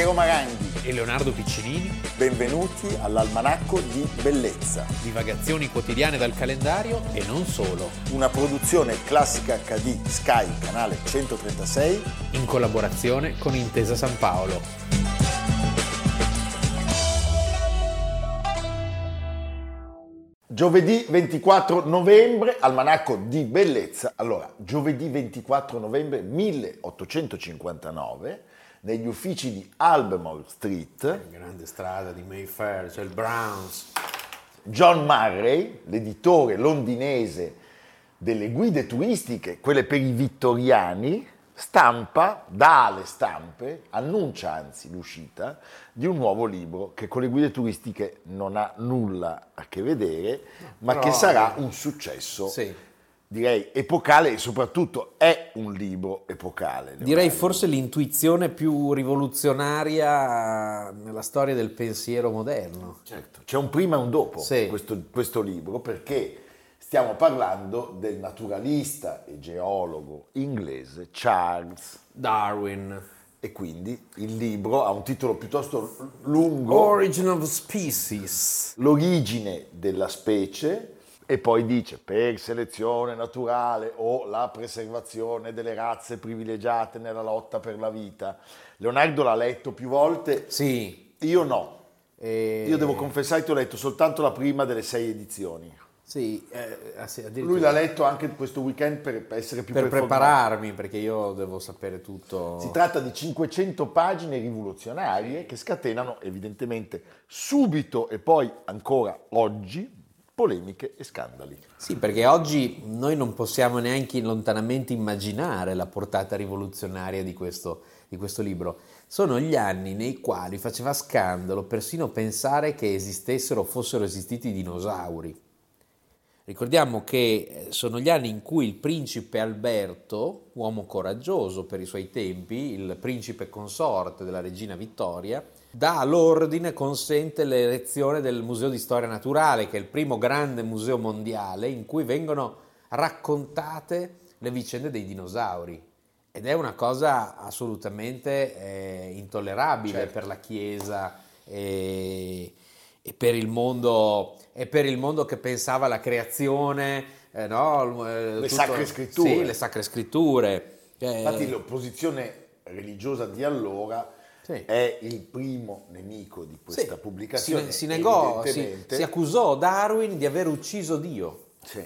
Piero Maranghi e Leonardo Piccinini. Benvenuti all'Almanacco di Bellezza. Divagazioni quotidiane dal calendario e non solo. Una produzione classica HD Sky, canale 136. In collaborazione con Intesa San Paolo. Giovedì 24 novembre, almanacco di bellezza. Allora, giovedì 24 novembre 1859, negli uffici di Albemarle Street, grande strada di Mayfair, c'è il Browns. John Murray, l'editore londinese delle guide turistiche, quelle per i vittoriani, stampa, dà alle stampe, annuncia anzi l'uscita di un nuovo libro che con le guide turistiche non ha nulla a che vedere, ma Però- che sarà un successo, Sì. Direi epocale e soprattutto è un libro epocale. Direi Leonardo. forse l'intuizione più rivoluzionaria nella storia del pensiero moderno. Certo, c'è un prima e un dopo Sì. questo, questo libro perché stiamo parlando del naturalista e geologo inglese Charles Darwin. e quindi il libro ha un titolo piuttosto lungo, Origin of Species. l'origine della specie e poi dice per selezione naturale o la preservazione delle razze privilegiate nella lotta per la vita. Leonardo l'ha letto più volte, Sì. io no. e- Io devo confessare che ho letto soltanto la prima delle sei edizioni. Sì, eh, Lui l'ha letto anche questo weekend per, per essere più per prepararmi, perché io devo sapere tutto. Si tratta di 500 pagine rivoluzionarie che scatenano evidentemente subito e poi ancora oggi polemiche e scandali. Sì, perché oggi noi non possiamo neanche lontanamente immaginare la portata rivoluzionaria di questo, di questo libro. Sono gli anni nei quali faceva scandalo persino pensare che esistessero o fossero esistiti i dinosauri. Ricordiamo che eh, sono gli anni in cui il principe Alberto, uomo coraggioso per i suoi tempi, il principe consorte della regina Vittoria, dà l'ordine, consente l'erezione del Museo di Storia Naturale, che è il primo grande museo mondiale in cui vengono raccontate le vicende dei dinosauri. Ed è una cosa assolutamente eh, intollerabile Certo. per la Chiesa e, e per il mondo, e per il mondo che pensava alla creazione, eh, no? Eh, Le sacre scritture. Sì, le sacre scritture. Eh, Infatti l'opposizione religiosa di allora Sì. è il primo nemico di questa sì, pubblicazione. Si, si negò, si, si accusò Darwin di aver ucciso Dio. Sì.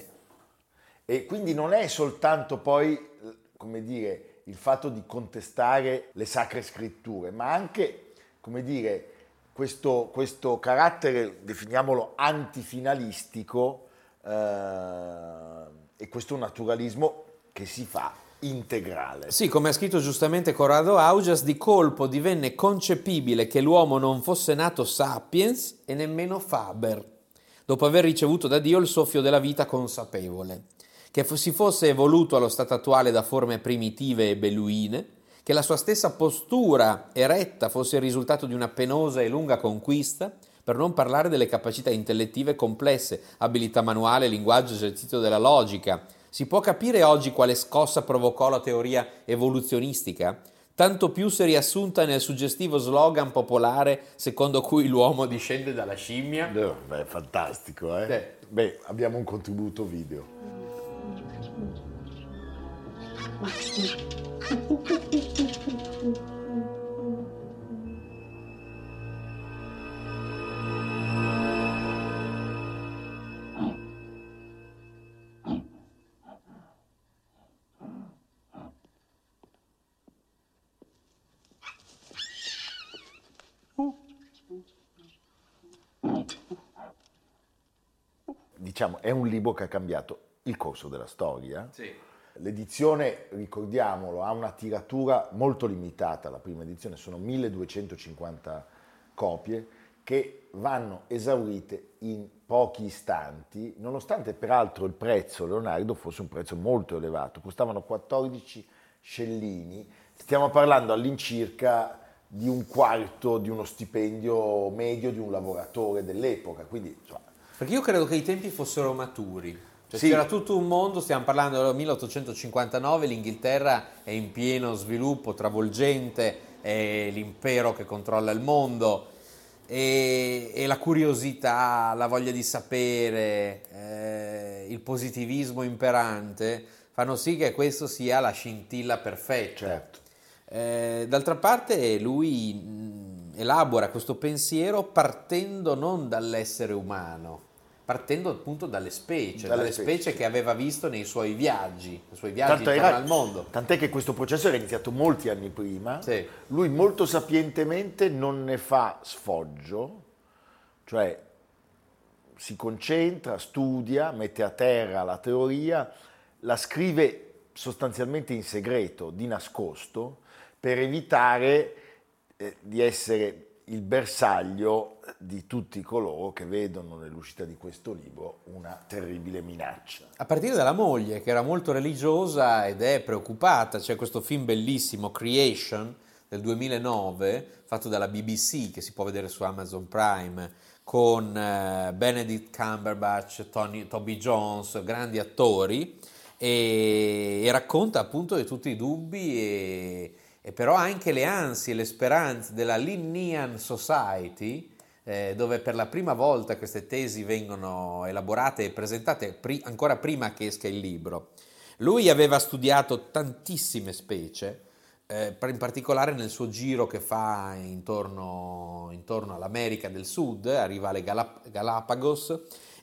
E quindi non è soltanto poi, come dire, il fatto di contestare le sacre scritture, ma anche, come dire, questo, questo carattere, definiamolo antifinalistico, eh, e questo naturalismo che si fa integrale. Sì, come ha scritto giustamente Corrado Augias, di colpo divenne concepibile che l'uomo non fosse nato sapiens e nemmeno faber, dopo aver ricevuto da Dio il soffio della vita consapevole, che si fosse evoluto allo stato attuale da forme primitive e beluine, che la sua stessa postura eretta fosse il risultato di una penosa e lunga conquista, per non parlare delle capacità intellettive complesse, abilità manuale, linguaggio, esercizio della logica. Si può capire oggi quale scossa provocò la teoria evoluzionistica? Tanto più se riassunta nel suggestivo slogan popolare secondo cui l'uomo discende dalla scimmia. No, Beh, fantastico, eh? Sì. Beh, abbiamo un contributo video. Diciamo, è un libro che ha cambiato il corso della storia. L'edizione, ricordiamolo, ha una tiratura molto limitata, la prima edizione sono 1250 copie che vanno esaurite in pochi istanti, nonostante peraltro il prezzo, Leonardo, fosse un prezzo molto elevato, costavano 14 scellini, stiamo parlando all'incirca di un quarto di uno stipendio medio di un lavoratore dell'epoca, quindi insomma, Perché io credo che i tempi fossero maturi. Cioè, Sì. C'era tutto un mondo, stiamo parlando del 1859, l'Inghilterra è in pieno sviluppo, travolgente, è l'impero che controlla il mondo e, e la curiosità, la voglia di sapere, eh, il positivismo imperante fanno sì che questo sia la scintilla perfetta. Certo. Eh, d'altra parte lui mh, elabora questo pensiero partendo non dall'essere umano, partendo appunto dalle specie, dalle, dalle specie, specie che aveva visto nei suoi viaggi, nei suoi viaggi era, al mondo. Tant'è che questo processo era iniziato molti anni prima, sì. lui molto sapientemente non ne fa sfoggio, cioè si concentra, studia, mette a terra la teoria, la scrive sostanzialmente in segreto, di nascosto, per evitare eh, di essere il bersaglio di tutti coloro che vedono nell'uscita di questo libro una terribile minaccia. A partire dalla moglie, che era molto religiosa ed è preoccupata, c'è questo film bellissimo, Creation, del 2009, fatto dalla BBC, che si può vedere su Amazon Prime, con eh, Benedict Cumberbatch, Tony, Toby Jones, grandi attori, e, e racconta appunto di tutti i dubbi e, e però anche le ansie, le speranze della Linnean Society, eh, dove per la prima volta queste tesi vengono elaborate e presentate pri- ancora prima che esca il libro. Lui aveva studiato tantissime specie, eh, in particolare nel suo giro che fa intorno, intorno all'America del Sud, arriva alle Galap- Galapagos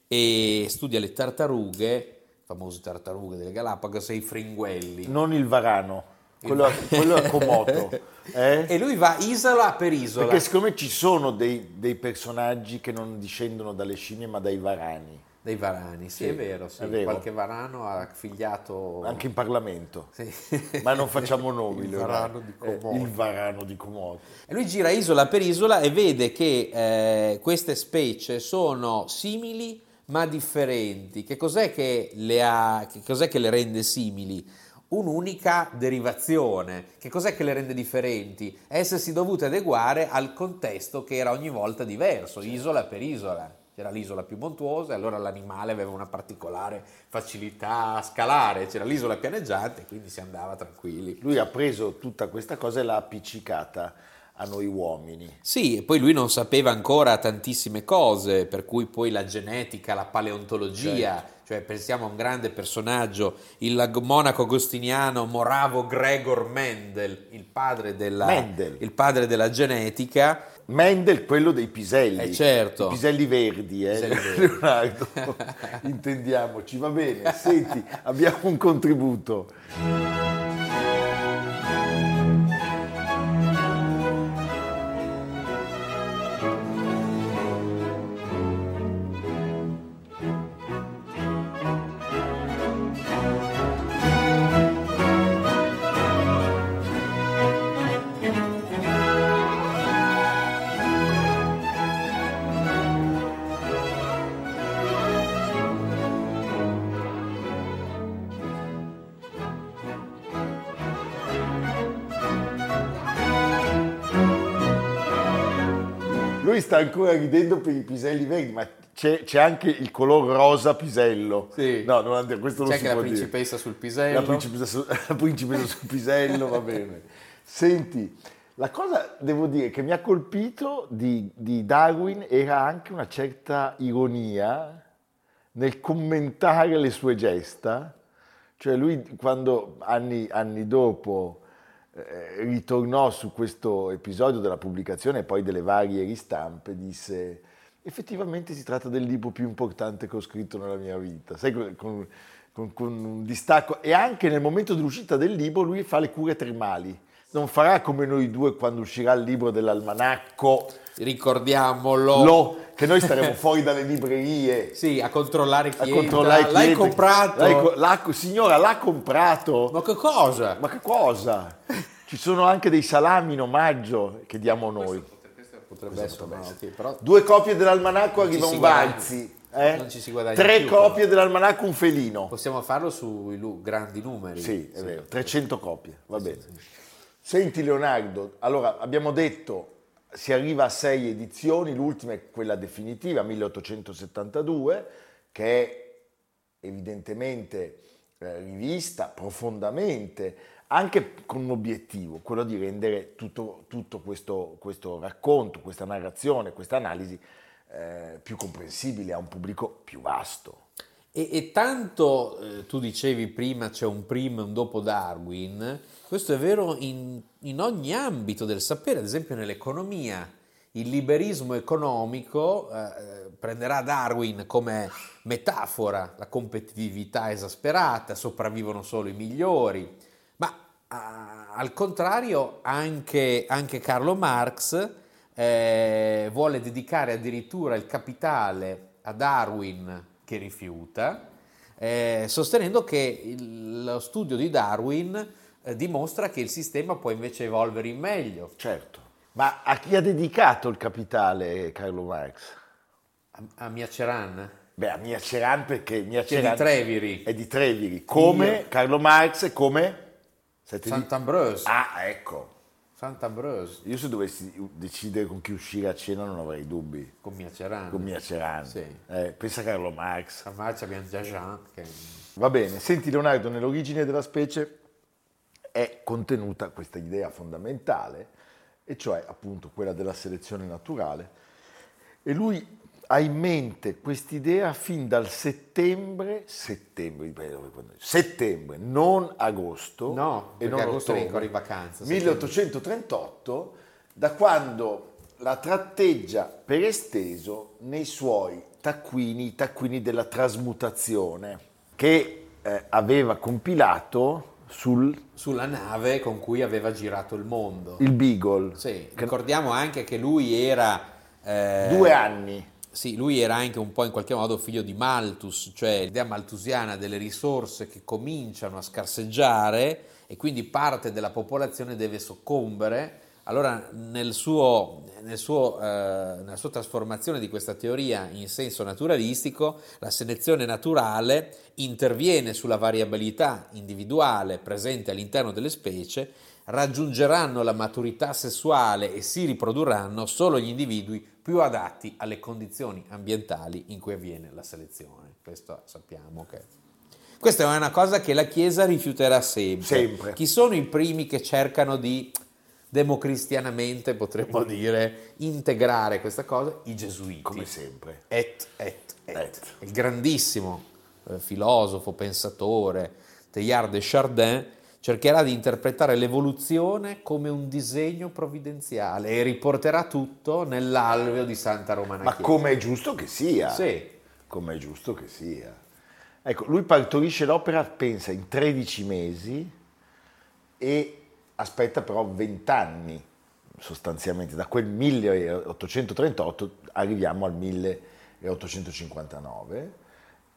e studia le tartarughe famose tartarughe delle Galapagos e i fringuelli. Non il varano, quello, quello è Komoto. Eh? E lui va isola per isola. Perché secondo me ci sono dei, dei, personaggi che non discendono dalle scimmie ma dai varani. Dei varani, sì, sì è, vero, sì. è, vero, Qualche varano ha figliato... Anche in Parlamento. Sì. Ma non facciamo nomi. il, varano. Eh, il varano di Komodo. E lui gira isola per isola e vede che eh, queste specie sono simili ma differenti. Che cos'è che le, ha, che cos'è che le rende simili? Un'unica derivazione. Che cos'è che le rende differenti? Essersi dovute adeguare al contesto che era ogni volta diverso, isola per isola. C'era l'isola più montuosa e allora l'animale aveva una particolare facilità a scalare, c'era l'isola pianeggiante, quindi si andava tranquilli. Lui ha preso tutta questa cosa e l'ha appiccicata a noi uomini. Sì, e poi lui non sapeva ancora tantissime cose, per cui poi la genetica, la paleontologia, certo. cioè pensiamo a un grande personaggio, il monaco agostiniano Moravo Gregor Mendel, il padre della, Mendel. Il padre della genetica. Mendel, quello dei piselli, eh certo. I piselli verdi, eh? piselli verdi. Leonardo, intendiamoci, va bene. Senti, abbiamo un contributo. Sta ancora ridendo per i piselli verdi, ma c'è, c'è anche il color rosa pisello. Sì. No, non, questo c'è si anche la principessa dire. sul pisello. La principessa, su, la principessa sul pisello, va bene. Senti, la cosa, devo dire, che mi ha colpito di, di Darwin era anche una certa ironia nel commentare le sue gesta. Cioè lui quando anni, anni dopo eh, ritornò su questo episodio della pubblicazione e poi delle varie ristampe, disse effettivamente si tratta del libro più importante che ho scritto nella mia vita, sai, con, con, con un distacco. E anche nel momento dell'uscita del libro lui fa le cure termali, non farà come noi due quando uscirà il libro dell'almanacco ricordiamolo. Lo, che noi staremo fuori dalle librerie. Sì, a controllare chi a controllare L'hai comprato? L'hai, l'ha, signora, l'ha comprato. Ma che cosa? Ma che cosa? Ci sono anche dei salami in omaggio che diamo noi. Questo potrebbe essere, no, però... Due copie dell'almanacco arriva un Valzi. Eh? Non ci si guadagna Tre più, copie però. dell'almanacco un felino. Possiamo farlo sui grandi numeri. Sì, è sì. vero, 300 copie, va bene. Senti Leonardo, allora abbiamo detto si arriva a sei edizioni, l'ultima è quella definitiva, 1872, che è evidentemente eh, rivista profondamente anche con un obiettivo, quello di rendere tutto, tutto questo, questo, racconto, questa narrazione, questa analisi eh, più comprensibile a un pubblico più vasto. E, e tanto eh, tu dicevi prima c'è un prima e un dopo Darwin, questo è vero in, in ogni ambito del sapere, ad esempio nell'economia. Il liberismo economico eh, prenderà Darwin come metafora, la competitività esasperata, sopravvivono solo i migliori, ma a, al contrario anche, anche Carlo Marx eh, vuole dedicare addirittura il capitale a Darwin che rifiuta, eh, sostenendo che il, lo studio di Darwin eh, dimostra che il sistema può invece evolvere in meglio. Certo, ma a chi ha dedicato il capitale Carlo Marx? A, a Miaceran? Beh, a Miaceran perché Miaceran è di Treviri. È di Treviri, come Io. Carlo Marx e come... Sant'Ambrose. Ah, ecco. Sant'Ambrose. Io se dovessi decidere con chi uscire a cena non avrei dubbi. Con Miaceran. Con Miaceran. Sì. Eh, pensa a Carlo Marx. A Marx abbiamo già Jean. Che... Va bene, senti Leonardo, nell'origine della specie è contenuta questa idea fondamentale, e cioè appunto quella della selezione naturale. E lui ha in mente quest'idea fin dal settembre, settembre, settembre, non agosto, no, e non agosto ottobre, ancora in vacanza. 1838, da quando la tratteggia per esteso nei suoi taccuini, i taccuini della trasmutazione, che eh, aveva compilato sul... sulla nave con cui aveva girato il mondo. Il Beagle. Sì, ricordiamo anche che lui era... Eh, due anni. Sì, lui era anche un po' in qualche modo figlio di Malthus, cioè l'idea malthusiana delle risorse che cominciano a scarseggiare e quindi parte della popolazione deve soccombere. Allora, nel suo, nel suo, eh, nella sua trasformazione di questa teoria in senso naturalistico, la selezione naturale interviene sulla variabilità individuale presente all'interno delle specie, raggiungeranno la maturità sessuale e si riprodurranno solo gli individui più adatti alle condizioni ambientali in cui avviene la selezione. Questo sappiamo che... Questa è una cosa che la Chiesa rifiuterà sempre. sempre. Chi sono i primi che cercano di democristianamente potremmo dire integrare questa cosa i gesuiti come sempre et et et, et. il grandissimo eh, filosofo pensatore Teilhard de Chardin cercherà di interpretare l'evoluzione come un disegno provvidenziale e riporterà tutto nell'alveo di Santa Romana ma come è giusto che sia. Sì. Come è giusto che sia. Ecco lui partorisce l'opera pensa in 13 mesi e aspetta però 20 anni sostanzialmente, da quel 1838 arriviamo al 1859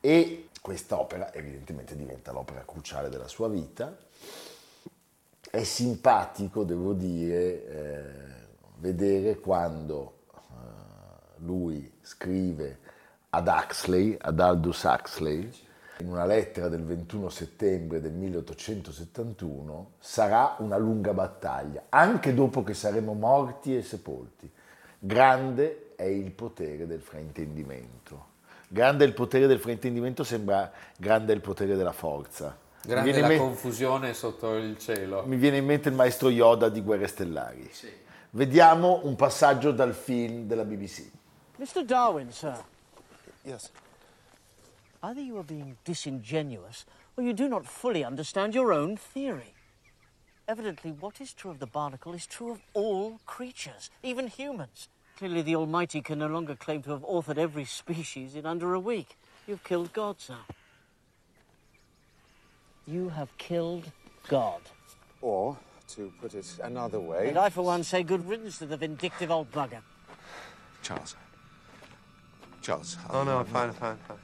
e quest'opera evidentemente diventa l'opera cruciale della sua vita. È simpatico, devo dire, eh, vedere quando eh, lui scrive ad Huxley, ad Aldous Huxley, in una lettera del 21 settembre del 1871, sarà una lunga battaglia, anche dopo che saremo morti e sepolti. Grande è il potere del fraintendimento. Grande è il potere del fraintendimento, sembra grande è il potere della forza. Grande la me- confusione sotto il cielo. Mi viene in mente il maestro Yoda di Guerre Stellari. Sì. Vediamo un passaggio dal film della BBC. Mr. Darwin, sir. Yes. Either you are being disingenuous or you do not fully understand your own theory. Evidently, what is true of the barnacle is true of all creatures, even humans. Clearly, the Almighty can no longer claim to have authored every species in under a week. You've killed God, sir. You have killed God. Or, to put it another way... And I, for one, say good riddance to the vindictive old bugger. Charles. Charles. Oh, no, I'm fine, I'm fine, fine.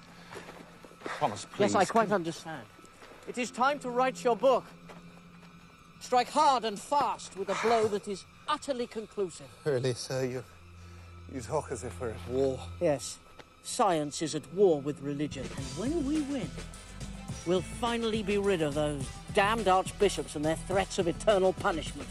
Promise, please. Yes, I quite understand. It is time to write your book. Strike hard and fast with a blow that is utterly conclusive. Really, sir? You, you talk as if we're at war. Yes. Science is at war with religion, and when we win, we'll finally be rid of those damned archbishops and their threats of eternal punishment.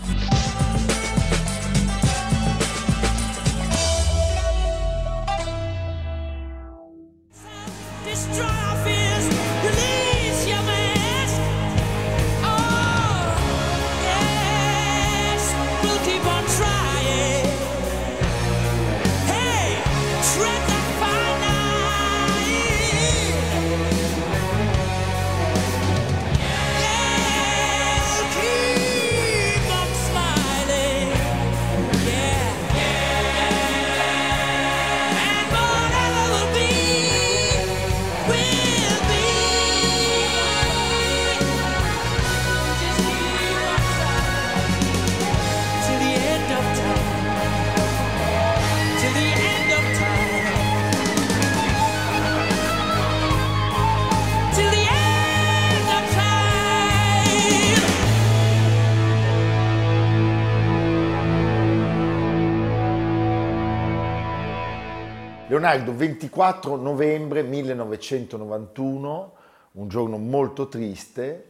Leonardo, 24 novembre 1991, un giorno molto triste,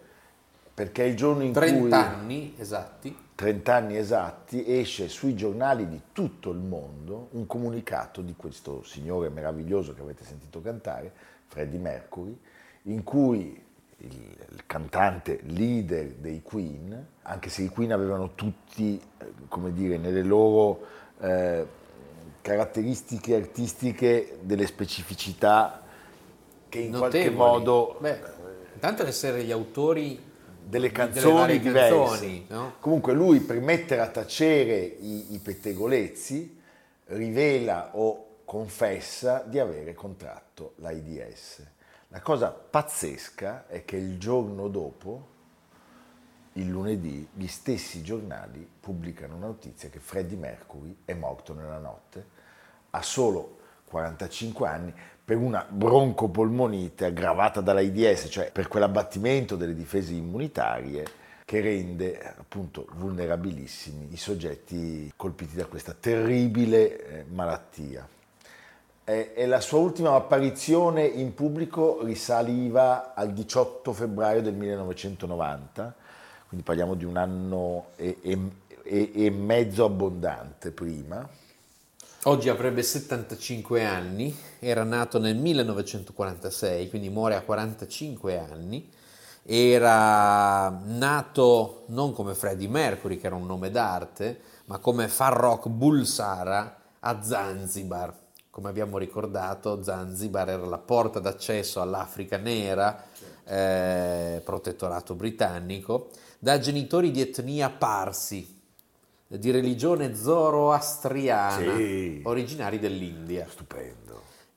perché è il giorno in 30 cui... anni esatti. 30 anni esatti, esce sui giornali di tutto il mondo un comunicato di questo signore meraviglioso che avete sentito cantare, Freddie Mercury, in cui il, il cantante leader dei Queen, anche se i Queen avevano tutti, eh, come dire, nelle loro eh, caratteristiche artistiche delle specificità che in Notevoli. qualche modo Beh, intanto essere gli autori delle delle canzoni varie diverse. canzoni, no? Comunque lui per mettere a tacere i, i pettegolezzi rivela o confessa di avere contratto l'AIDS. La cosa pazzesca è che il giorno dopo, il lunedì, gli stessi giornali pubblicano una notizia che Freddie Mercury è morto nella notte, ha solo 45 anni, per una broncopolmonite aggravata dall'AIDS, cioè per quell'abbattimento delle difese immunitarie che rende appunto vulnerabilissimi i soggetti colpiti da questa terribile eh, malattia. E la sua ultima apparizione in pubblico risaliva al 18 febbraio del 1990, quindi parliamo di un anno e, e- e- mezzo abbondante prima. Oggi avrebbe 75 anni, era nato nel 1946, quindi muore a 45 anni. Era nato non come Freddie Mercury, che era un nome d'arte, ma come Farrokh Bulsara a Zanzibar. Come abbiamo ricordato, Zanzibar era la porta d'accesso all'Africa nera, eh, protettorato britannico, da genitori di etnia parsi, di religione zoroastriana, Sì. originari dell'India. Stupendo.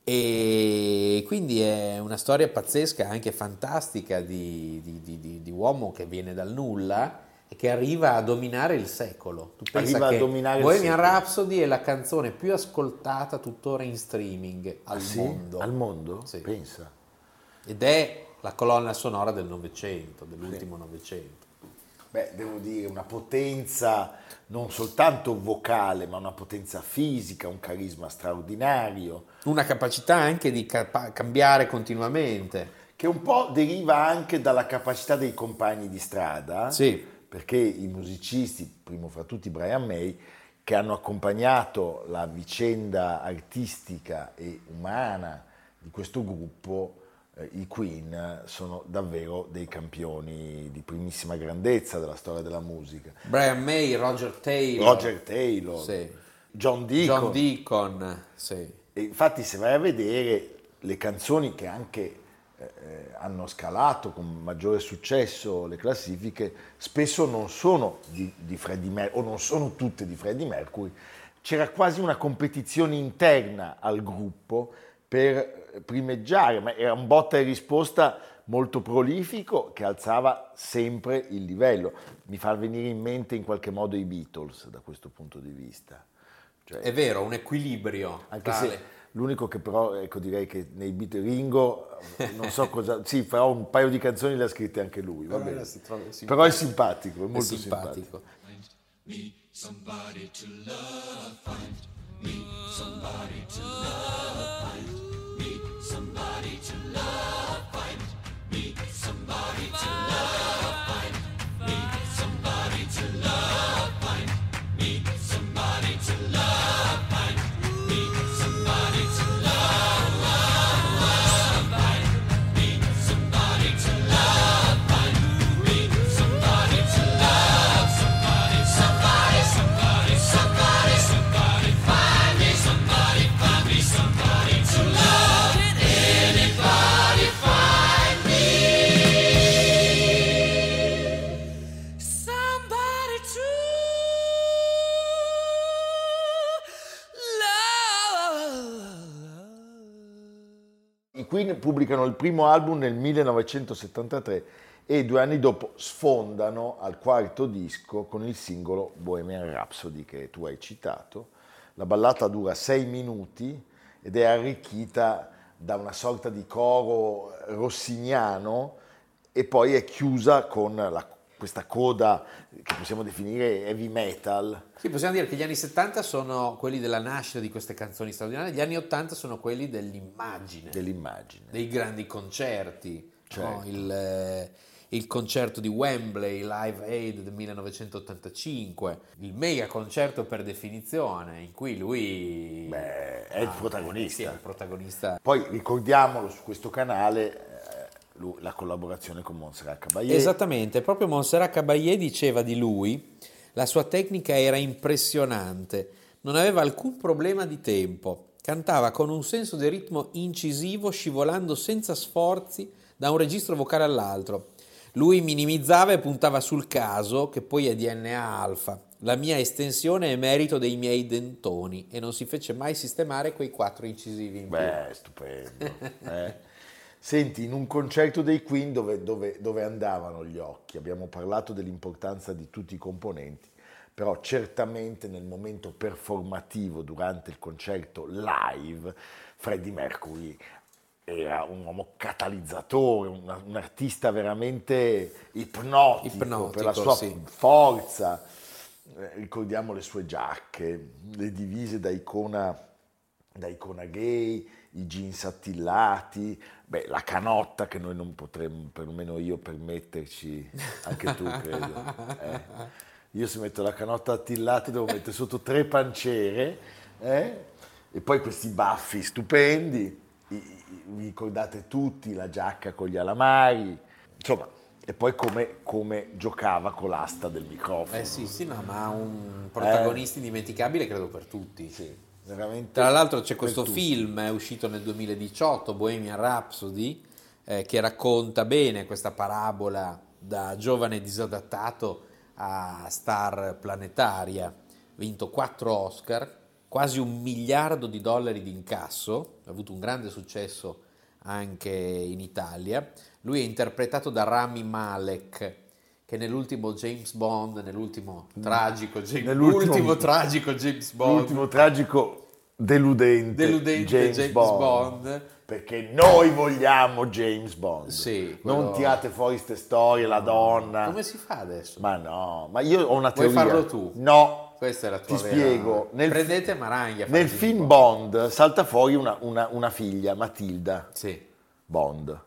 E quindi è una storia pazzesca, anche fantastica, di, di- di- di- uomo che viene dal nulla e che arriva a dominare il secolo. Tu pensa Arriva a che dominare il Bohemian. Rhapsody è la canzone più ascoltata tuttora in streaming al Ah, sì? mondo. Al mondo? Sì. Pensa. Ed è la colonna sonora del Novecento, dell'ultimo Novecento. Beh, devo dire, una potenza non soltanto vocale, ma una potenza fisica, un carisma straordinario, Una capacità anche di capa- cambiare continuamente. che un po' deriva anche dalla capacità dei compagni di strada, Sì. perché i musicisti, primo fra tutti Brian May, che hanno accompagnato la vicenda artistica e umana di questo gruppo, eh, i Queen, sono davvero dei campioni di primissima grandezza della storia della musica. Brian May, Roger Taylor. Roger Taylor, Sì. John Deacon. John Deacon, sì. E infatti se vai a vedere le canzoni che anche eh, eh, hanno scalato con maggiore successo le classifiche, spesso non sono di, di Freddie Mercury, o non sono tutte di Freddie Mercury. C'era quasi una competizione interna al gruppo per primeggiare, ma era un botta e risposta molto prolifico che alzava sempre il livello. Mi fa venire in mente in qualche modo i Beatles da questo punto di vista. Cioè, È vero, un equilibrio. anche tale. se l'unico che però, ecco, direi che nei beat Ringo, non so cosa, sì, però un paio di canzoni le ha scritte anche lui, va Però bene. è Però è simpatico, è È molto simpatico. simpatico. somebody to love. Queen pubblicano il primo album nel 1973 e due anni dopo sfondano al quarto disco con il singolo Bohemian Rhapsody che tu hai citato. La ballata dura sei minuti ed è arricchita da una sorta di coro rossiniano e poi è chiusa con la questa coda che possiamo definire heavy metal. Sì, possiamo dire che gli anni 70 sono quelli della nascita di queste canzoni straordinarie, gli anni 80 sono quelli dell'immagine, dell'immagine. dei grandi concerti, Certo. no? il, eh, il concerto di Wembley, Live Aid del 1985, il mega concerto per definizione, in cui lui Beh, è il Ah, protagonista. sì, è il protagonista. Poi ricordiamolo su questo canale la collaborazione con Montserrat Caballé. Esattamente, proprio Montserrat Caballé diceva di lui, la sua tecnica era impressionante, non aveva alcun problema di tempo, cantava con un senso del ritmo incisivo scivolando senza sforzi da un registro vocale all'altro. Lui minimizzava e puntava sul caso, che poi è DNA alfa. La mia estensione è merito dei miei dentoni e non si fece mai sistemare quei quattro incisivi in più. Beh, stupendo. eh. Senti, in un concerto dei Queen dove, dove- dove andavano gli occhi, abbiamo parlato dell'importanza di tutti i componenti, però certamente nel momento performativo durante il concerto live, Freddie Mercury era un uomo catalizzatore, un, un artista veramente ipnotico, Ipnotico, per la sua sì. forza. Eh, ricordiamo le sue giacche, le divise da icona, da icona gay, i jeans attillati, beh, la canotta che noi non potremmo, perlomeno io, permetterci, anche tu credo. eh. Io se metto la canotta attillata devo mettere sotto tre pancere eh? e poi questi baffi stupendi, vi ricordate tutti la giacca con gli alamari, insomma, e poi come, come giocava con l'asta del microfono. Eh sì, sì, no, ma un protagonista indimenticabile credo per tutti. Sì, veramente. Tra l'altro c'è questo tutti. film, è uscito nel 2018, Bohemian Rhapsody, eh, che racconta bene questa parabola da giovane disadattato a star planetaria. Vinto quattro Oscar, quasi un miliardo di dollari di incasso, ha avuto un grande successo anche in Italia. Lui è interpretato da Rami Malek, che nell'ultimo James Bond, nell'ultimo tragico, James, Nell'ultimo- l'ultimo tragico James Bond, L'ultimo tragico deludente, deludente James, James, Bond. Bond. Perché noi vogliamo James Bond. Sì, Non quello- tirate fuori queste storie, la donna. Come si fa adesso? Ma no, ma io ho una Vuoi teoria. farlo tu? No. Questa è la tua Ti vera- spiego. Nel, Prendete Maranghi a fare nel film Bond salta fuori una, una- una figlia, Matilda Sì. Bond.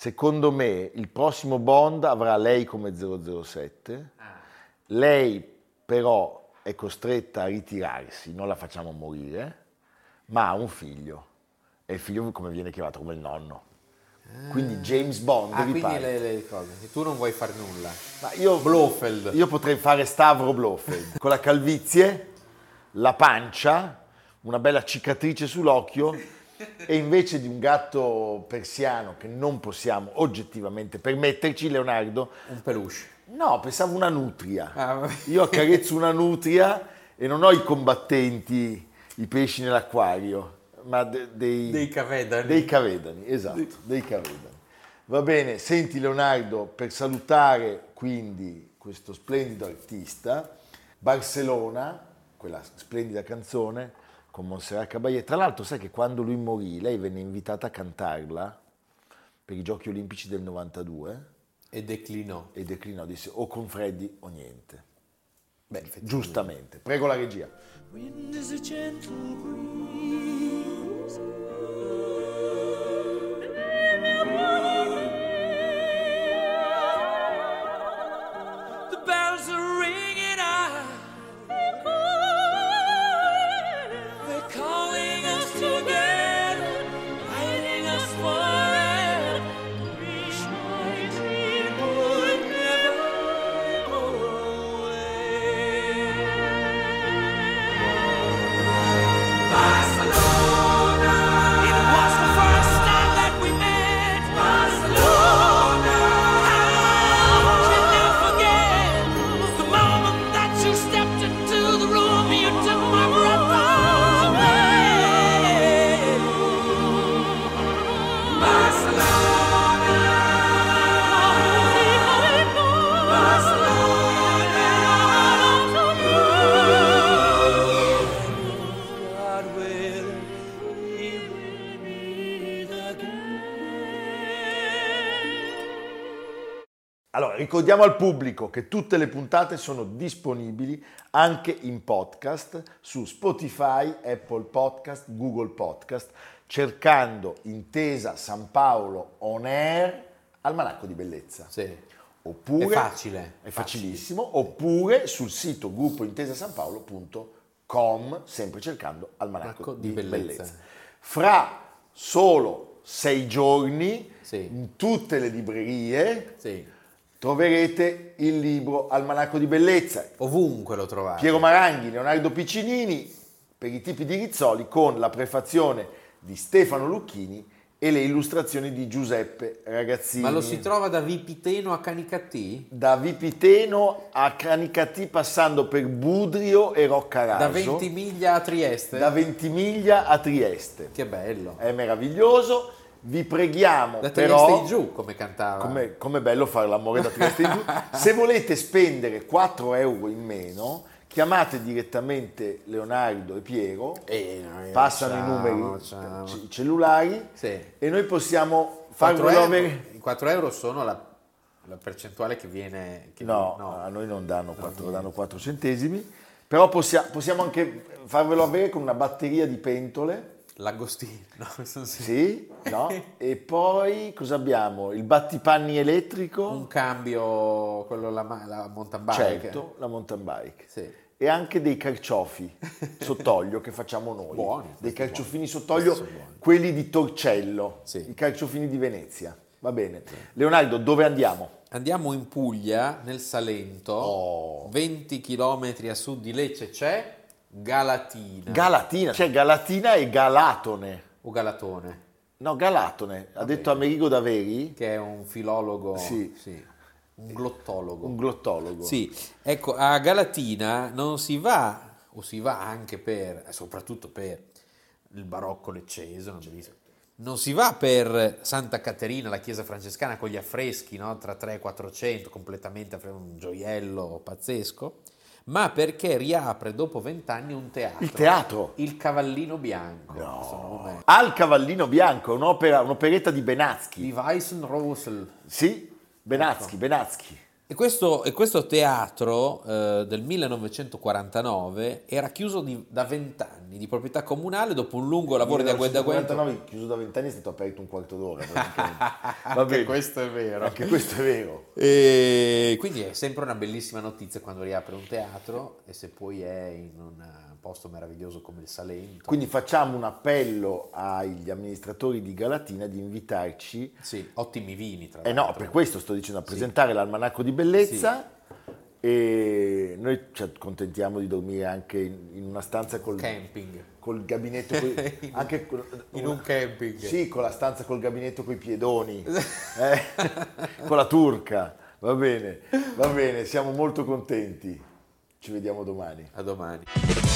Secondo me il prossimo Bond avrà lei come 007. Ah. Lei però è costretta a ritirarsi, non la facciamo morire, ma ha un figlio. E il figlio come viene chiamato? Come il nonno. Quindi James Bond Ah, quindi le, le cose. Tu non vuoi fare nulla. Ma io, Blofeld. io potrei fare Stavro Blofeld con la calvizie, la pancia, una bella cicatrice sull'occhio e invece di un gatto persiano che non possiamo oggettivamente permetterci, Leonardo, Un peluche. no, pensavo una nutria. Ah. Io accarezzo una nutria e non ho i combattenti, i pesci nell'acquario, ma de- dei, Dei cavedani. Dei cavedani, esatto, dei cavedani. Va bene, senti Leonardo, per salutare quindi questo splendido artista, Barcellona, quella splendida canzone con Montserrat Caballé. Tra l'altro sai che quando lui morì, lei venne invitata a cantarla per i Giochi Olimpici del 92 E declinò. e declinò, disse o con Freddy o niente. Beh. Giustamente. Prego la regia. Wind is a gentle breeze. Ricordiamo al pubblico che tutte le puntate sono disponibili anche in podcast su Spotify, Apple Podcast, Google Podcast, cercando Intesa San Paolo On Air Almanacco di Bellezza. Sì. Oppure, È facile. È facilissimo. Oppure sul sito gruppointesasanpaolo.com, sempre cercando Almanacco Almanacco di, di bellezza. Bellezza. Fra solo sei giorni, Sì. in tutte le librerie, Sì. Troverete il libro Almanacco di Bellezza. Ovunque lo trovate. Piero Maranghi, Leonardo Piccinini, per i tipi di Rizzoli, con la prefazione di Stefano Lucchini e le illustrazioni di Giuseppe Ragazzini. Ma lo si trova da Vipiteno a Canicattì? da Vipiteno a Canicati passando per Budrio e Roccaraso. Da Ventimiglia a Trieste? Da Ventimiglia a Trieste. Che bello. È meraviglioso. Vi preghiamo Da però in giù, come cantava. Come, com'è bello fare l'amore da Trieste in giù. Se volete spendere 4 euro in meno, chiamate direttamente Leonardo e Piero, Eh, noi passano facciamo, i numeri, facciamo. c- i cellulari Sì. e noi possiamo 4 farvelo euro, avere. I 4 euro sono la, la percentuale che viene... Che No, viene- a noi non danno 4, danno 4 centesimi, però possia- possiamo anche farvelo avere con una batteria di pentole. L'Agostino. No, sì. Sì, no? E poi cosa abbiamo? Il battipanni elettrico. Un cambio, quello la, la mountain bike. Certo, la mountain bike. Sì. E anche dei carciofi sott'olio che facciamo noi. Buoni, Dei carciofini sott'olio, quelli di Torcello, Sì. i carciofini di Venezia. Va bene. Leonardo, dove andiamo? Andiamo in Puglia, nel Salento, Oh. 20 km a sud di Lecce c'è Galatina. Galatina, c'è Galatina e Galatone. o Galatone, No, Galatone, ha detto Amerigo Daveri, che è un filologo, Sì. un glottologo. un glottologo. Sì, ecco, a Galatina non si va, o si va anche per, eh, soprattutto per il barocco una bellissima- non si va per Santa Caterina, la chiesa francescana con gli affreschi, no? tra 3 e 400, completamente un gioiello pazzesco, ma perché riapre dopo vent'anni un teatro. Il teatro. Il Cavallino Bianco. nome. Al Cavallino Bianco, un'opera, un'operetta di Benazzi. Di Weissenrosel. Sì, Benazzi, Benazzi. E questo, e questo teatro eh, del 1949 era chiuso di- da vent'anni di proprietà comunale dopo un lungo lavoro di agguentamento. 1949, chiuso da vent'anni, è stato aperto un quarto d'ora. praticamente. Va Anche bene. questo è vero. Anche questo è vero. E quindi è sempre una bellissima notizia quando riapre un teatro e se poi è in un posto meraviglioso come il Salento. Quindi facciamo un appello agli amministratori di Galatina di invitarci. sì, ottimi vini tra Eh no, l'altro. per questo sto dicendo a presentare l'almanacco di bellezza. E noi ci accontentiamo di dormire anche in, una stanza col, Camping. col gabinetto, coi- In- anche col- in un camping. Sì, con la stanza col gabinetto coi piedoni, eh, con la turca. Va bene, va bene, siamo molto contenti. Ci vediamo domani. A domani.